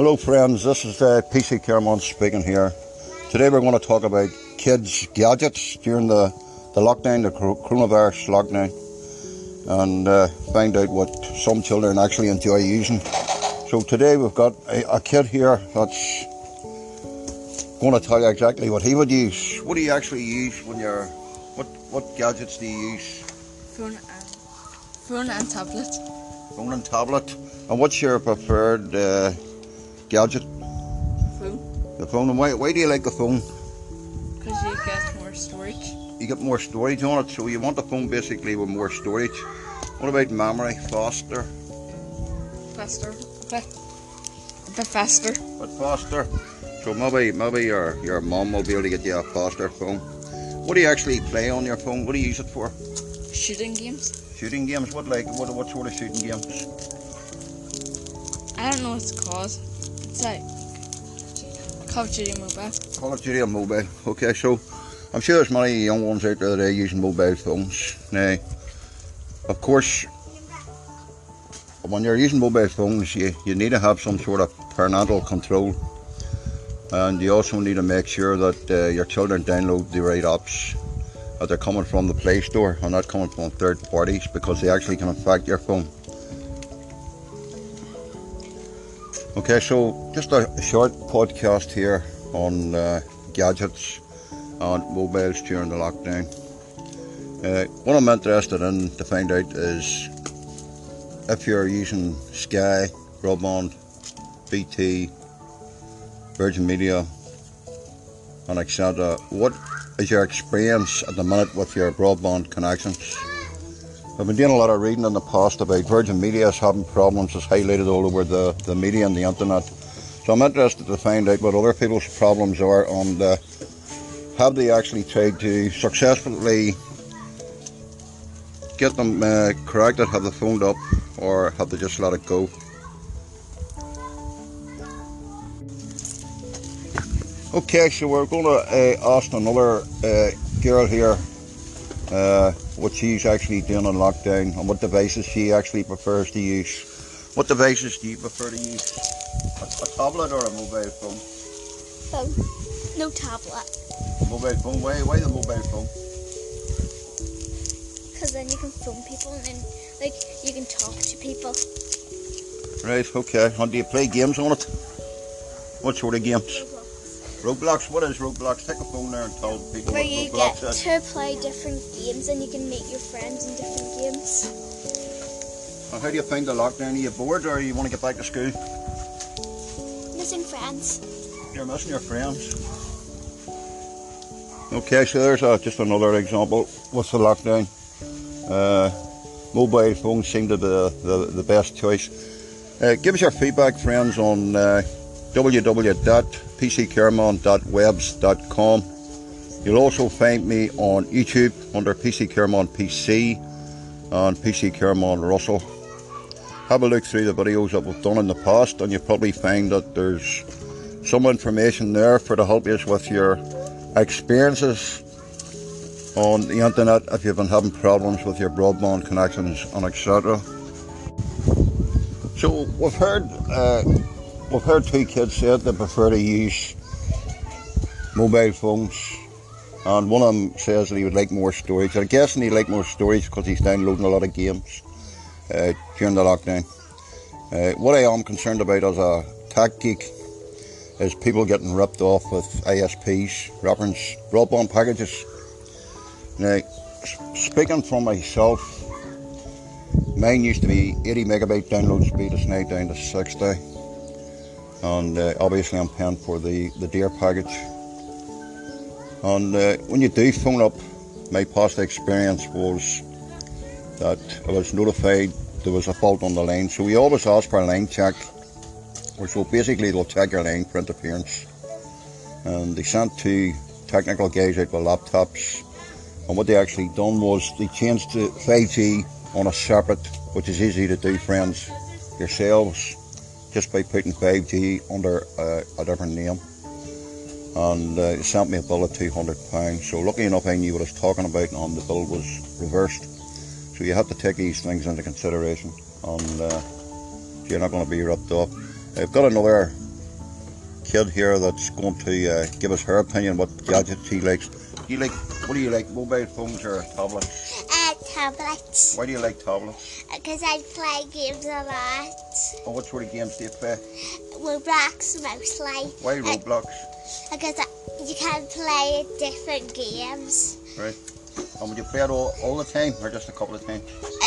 Hello, friends. This is uh, PC Kermon speaking here. Today we're going to talk about kids' gadgets during the, the lockdown, the coronavirus lockdown, and uh, find out what some children actually enjoy using. So today we've got a, a kid here that's going to tell you exactly what he would use. What do you actually use when you're? What what gadgets do you use? Phone and phone and tablet. Phone and tablet. And what's your preferred uh, gadget? Phone. The phone. And why why do you like the phone? Because you get more storage. You get more storage on it, so you want the phone basically with more storage. What about memory? Faster. Faster. A bit, a bit faster. But faster. So maybe maybe your your mum will be able to get you a faster phone. What do you actually play on your phone? What do you use it for? Shooting games. Shooting games. What like what what sort of shooting games? I don't know what it's called. Call of Duty Mobile. Call of Duty on mobile. Okay, so I'm sure there's many young ones out there are using mobile phones. Now, of course, when you're using mobile phones, you, you need to have some sort of parental control and you also need to make sure that uh, your children download the right apps that they're coming from the Play Store and not coming from third parties because they actually can affect your phone. Okay, so just a, short podcast here on uh, gadgets and mobiles during the lockdown. Uh, what I'm interested in to find out is if you're using Sky, Broadband, BT, Virgin Media, and etc. What is your experience at the minute with your broadband connections? I've been doing a lot of reading in the past about Virgin Media is having problems, it's highlighted all over the, the media and the internet. So I'm interested to find out what other people's problems are and uh, have they actually tried to successfully get them uh, corrected, have they phoned up, or have they just let it go? Okay, so we're going to uh, ask another uh, girl here uh, what she's actually doing on lockdown and what devices she actually prefers to use. What devices do you prefer to use? A, a tablet or a mobile phone? Phone. No tablet. Mobile phone? Why, why the mobile phone? Because then you can phone people and then, like, you can talk to people. Right, okay. And do you play games on it? What sort of games? Roblox, what is Roblox? Take a phone there and tell people Where you Roblox get is. to play different games and you can meet your friends in different games. And how do you find the lockdown? Are you bored or you want to get back to school? Missing friends. You're missing your friends. Okay, so there's a, just another example What's the lockdown. Uh, mobile phones seem to be the, the, the best choice. Uh, give us your feedback, friends, on www.pckermon.webs.com. You'll also find me on YouTube under PC Kermon PC and PC Kermon Russell. Have a look through the videos that we've done in the past, and you'll probably find that there's some information there for to help you with your experiences on the internet if you've been having problems with your broadband connections and etc. So we've heard uh, we've heard two kids say they prefer to use mobile phones, and one of them says that he would like more storage. I'm guessing he'd like more storage because he's downloading a lot of games uh, during the lockdown. Uh, what I am concerned about as a tech geek is people getting ripped off with ISPs, reference broadband packages. Now, speaking for myself, mine used to be 80 megabyte download speed, it's now down to 60. And uh, obviously, I'm paying for the, the DARE package. And uh, when you do phone up, my past experience was that I was notified there was a fault on the line. So we always ask for a line check, or so basically they'll check your line for interference. And they sent two technical guys out with laptops. And what they actually done was they changed to 5G on a separate, which is easy to do, friends, yourselves, just by putting 5G under uh, a different name. And uh, they sent me a bill of £200. So lucky enough I knew what I was talking about and the bill was reversed. So you have to take these things into consideration and uh, you're not going to be ripped off. I've got another kid here that's going to uh, give us her opinion what gadgets he likes. Do you like what do you like, mobile phones or tablets? Uh, tablets. Why do you like tablets? Because I play games a lot. Oh, what sort of games do you play? Roblox mostly. Why Uh, Roblox? Because uh, you can play different games. Right. And would you play it all, all the time or just a couple of times?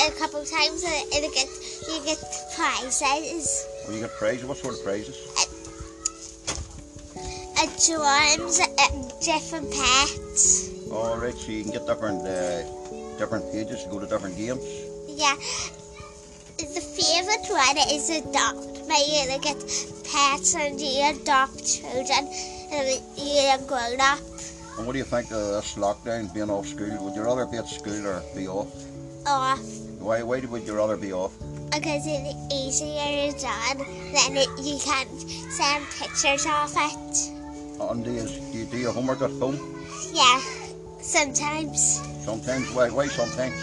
A couple of times and you get you get prizes. Well, you get prizes. What sort of prizes? Uh, drawings and different pets. All right, so you can get different uh, different pages to go to different games. Yeah. The favourite one is adopt. Where you get pets and you adopt children and you're grown up. And what do you think of this lockdown, being off school? Would you rather be at school or be off? Off. Why, why would you rather be off? Because it's easier done. Then it, you can send pictures of it. And do you, do you do your homework at home? Yeah. Sometimes. Sometimes. Why, why sometimes?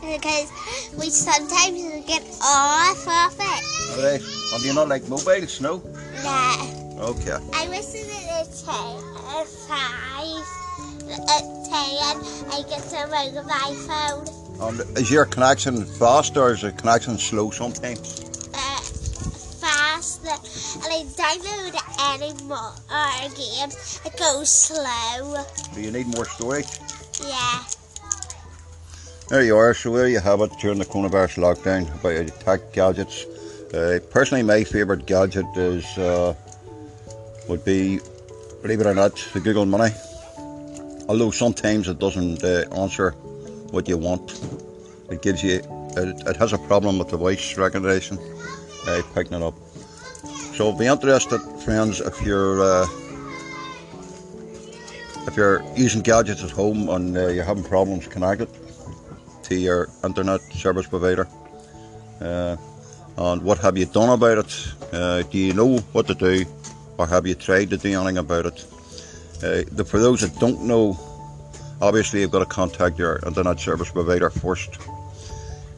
Because we sometimes get off of it. All right. And you not like mobiles? No? Yeah. Okay. I wish it was ten, five, uh, ten. I get to move my phone. And is your connection fast or is your connection slow sometimes? Any more uh, games. It goes slow. Do you need more storage? Yeah. There you are. So there you have it during the coronavirus lockdown about tech gadgets. Uh, personally, my favourite gadget is uh, would be, believe it or not, the Google Mini. Although sometimes it doesn't uh, answer what you want. It gives you. It, it has a problem with the voice recognition, uh, picking it up. So be interested, friends, if you're uh, if you're using gadgets at home and uh, you're having problems connected to your internet service provider. Uh, and what have you done about it? Uh, do you know what to do, or have you tried to do anything about it? Uh, the, for those that don't know, obviously you've got to contact your internet service provider first,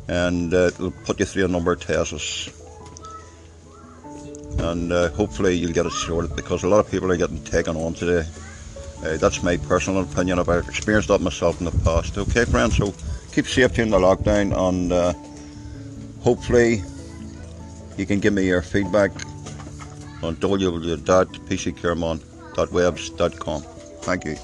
and uh, it'll put you through a number of tests. And uh, hopefully you'll get it sorted because a lot of people are getting taken on today. Uh, that's my personal opinion. I've experienced that myself in the past. Okay, friends. So keep safe during the lockdown, and uh, hopefully you can give me your feedback on www.pckermon.webs.com. Thank you.